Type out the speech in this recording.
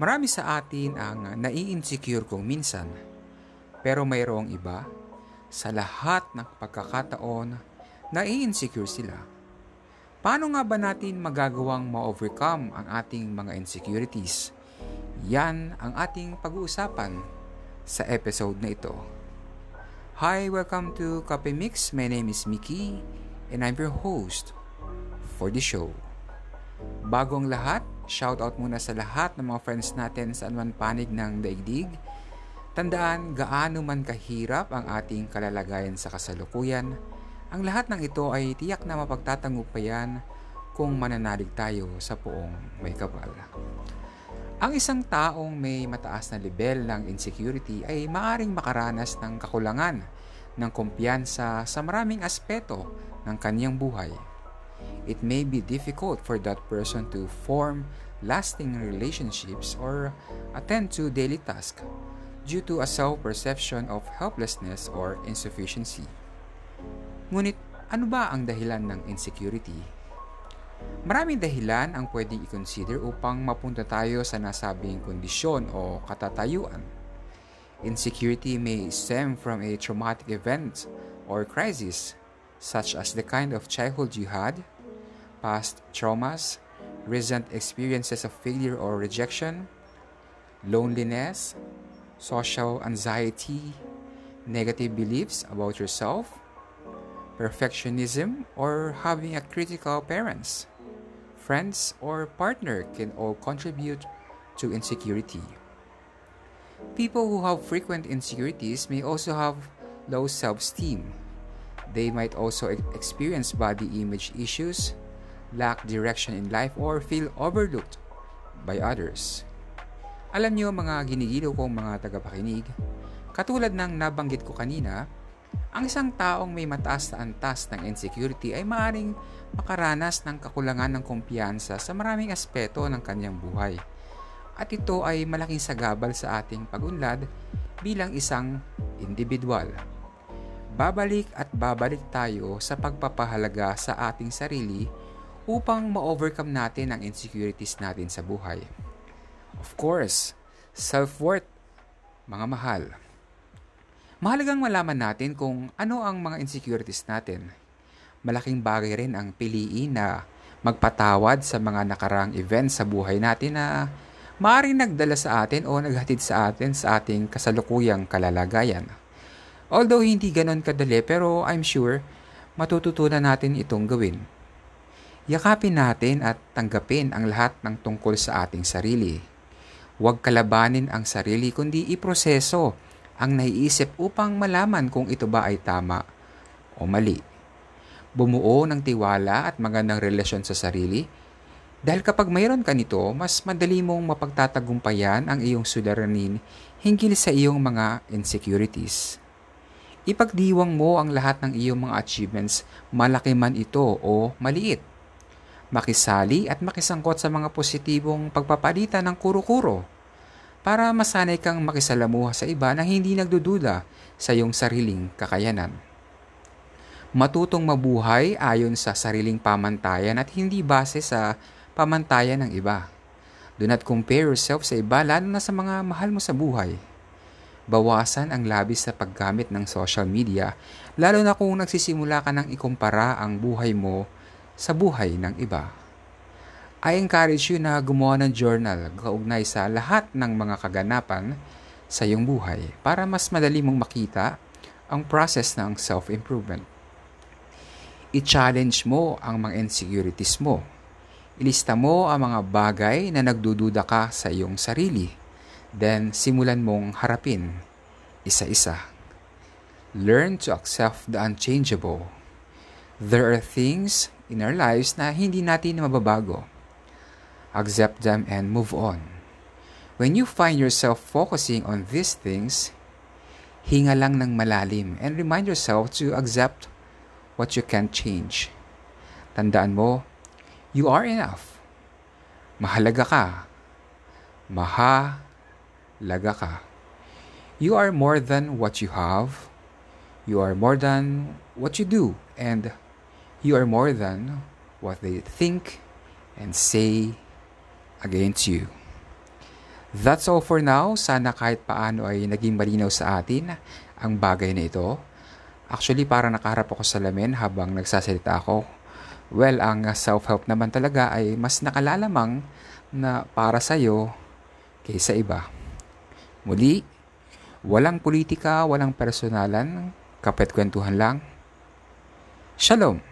Marami sa atin ang nai-insecure kung minsan. Pero mayroong iba, sa lahat ng pagkakataon, nai-insecure sila. Paano nga ba natin magagawang ma-overcome ang ating mga insecurities? Yan ang ating pag-uusapan sa episode na ito. Hi, welcome to Coffee Mix. My name is Mickey and I'm your host for the show. Bago ang lahat, shoutout muna sa lahat ng mga friends natin sa anuman panig ng daigdig. Tandaan gaano man kahirap ang ating kalalagayan sa kasalukuyan, ang lahat ng ito ay tiyak na mapagtatangupayan kung mananalig tayo sa poong may kapal. Ang isang taong may mataas na level ng insecurity ay maaring makaranas ng kakulangan ng kumpiyansa sa maraming aspeto ng kanyang buhay. It may be difficult for that person to form lasting relationships or attend to daily tasks due to a self-perception of helplessness or insufficiency. Ngunit ano ba ang dahilan ng insecurity? Maraming dahilan ang pwedeng i-consider upang mapunta tayo sa nasabing kondisyon o katatayuan. Insecurity may stem from a traumatic event or crisis, such as the kind of childhood you had, past traumas, recent experiences of failure or rejection, loneliness, social anxiety, negative beliefs about yourself, perfectionism, or having a critical parents friends, or partner can all contribute to insecurity. People who have frequent insecurities may also have low self esteem. They might also experience body image issues, lack direction in life, or feel overlooked by others. Alam niyo mga ginigilo kong mga tagapakinig, katulad ng nabanggit ko kanina, ang isang taong may mataas na antas ng insecurity ay maaaring makaranas ng kakulangan ng kumpiyansa sa maraming aspeto ng kanyang buhay. At ito ay malaking sagabal sa ating pagunlad bilang isang individual. Babalik at babalik tayo sa pagpapahalaga sa ating sarili upang ma-overcome natin ang insecurities natin sa buhay. Of course, self-worth, mga mahal. Mahalagang malaman natin kung ano ang mga insecurities natin malaking bagay rin ang piliin na magpatawad sa mga nakarang events sa buhay natin na maaaring nagdala sa atin o naghatid sa atin sa ating kasalukuyang kalalagayan. Although hindi ganon kadali pero I'm sure matututunan natin itong gawin. Yakapin natin at tanggapin ang lahat ng tungkol sa ating sarili. Huwag kalabanin ang sarili kundi iproseso ang naiisip upang malaman kung ito ba ay tama o mali bumuo ng tiwala at magandang relasyon sa sarili. Dahil kapag mayroon ka nito, mas madali mong mapagtatagumpayan ang iyong suliranin hinggil sa iyong mga insecurities. Ipagdiwang mo ang lahat ng iyong mga achievements, malaki man ito o maliit. Makisali at makisangkot sa mga positibong pagpapalitan ng kuro-kuro para masanay kang makisalamuha sa iba na hindi nagdududa sa iyong sariling kakayanan matutong mabuhay ayon sa sariling pamantayan at hindi base sa pamantayan ng iba. Do not compare yourself sa iba lalo na sa mga mahal mo sa buhay. Bawasan ang labis sa paggamit ng social media lalo na kung nagsisimula ka ng ikumpara ang buhay mo sa buhay ng iba. I encourage you na gumawa ng journal kaugnay sa lahat ng mga kaganapan sa iyong buhay para mas madali mong makita ang process ng self-improvement. I-challenge mo ang mga insecurities mo. Ilista mo ang mga bagay na nagdududa ka sa iyong sarili. Then, simulan mong harapin isa-isa. Learn to accept the unchangeable. There are things in our lives na hindi natin mababago. Accept them and move on. When you find yourself focusing on these things, hinga lang ng malalim and remind yourself to accept what you can't change. Tandaan mo, you are enough. Mahalaga ka. Mahalaga ka. You are more than what you have. You are more than what you do. And you are more than what they think and say against you. That's all for now. Sana kahit paano ay naging malinaw sa atin ang bagay na ito. Actually, para nakaharap ako sa lamin habang nagsasalita ako. Well, ang self-help naman talaga ay mas nakalalamang na para sa'yo kaysa iba. Muli, walang politika, walang personalan, kapit kwentuhan lang. Shalom!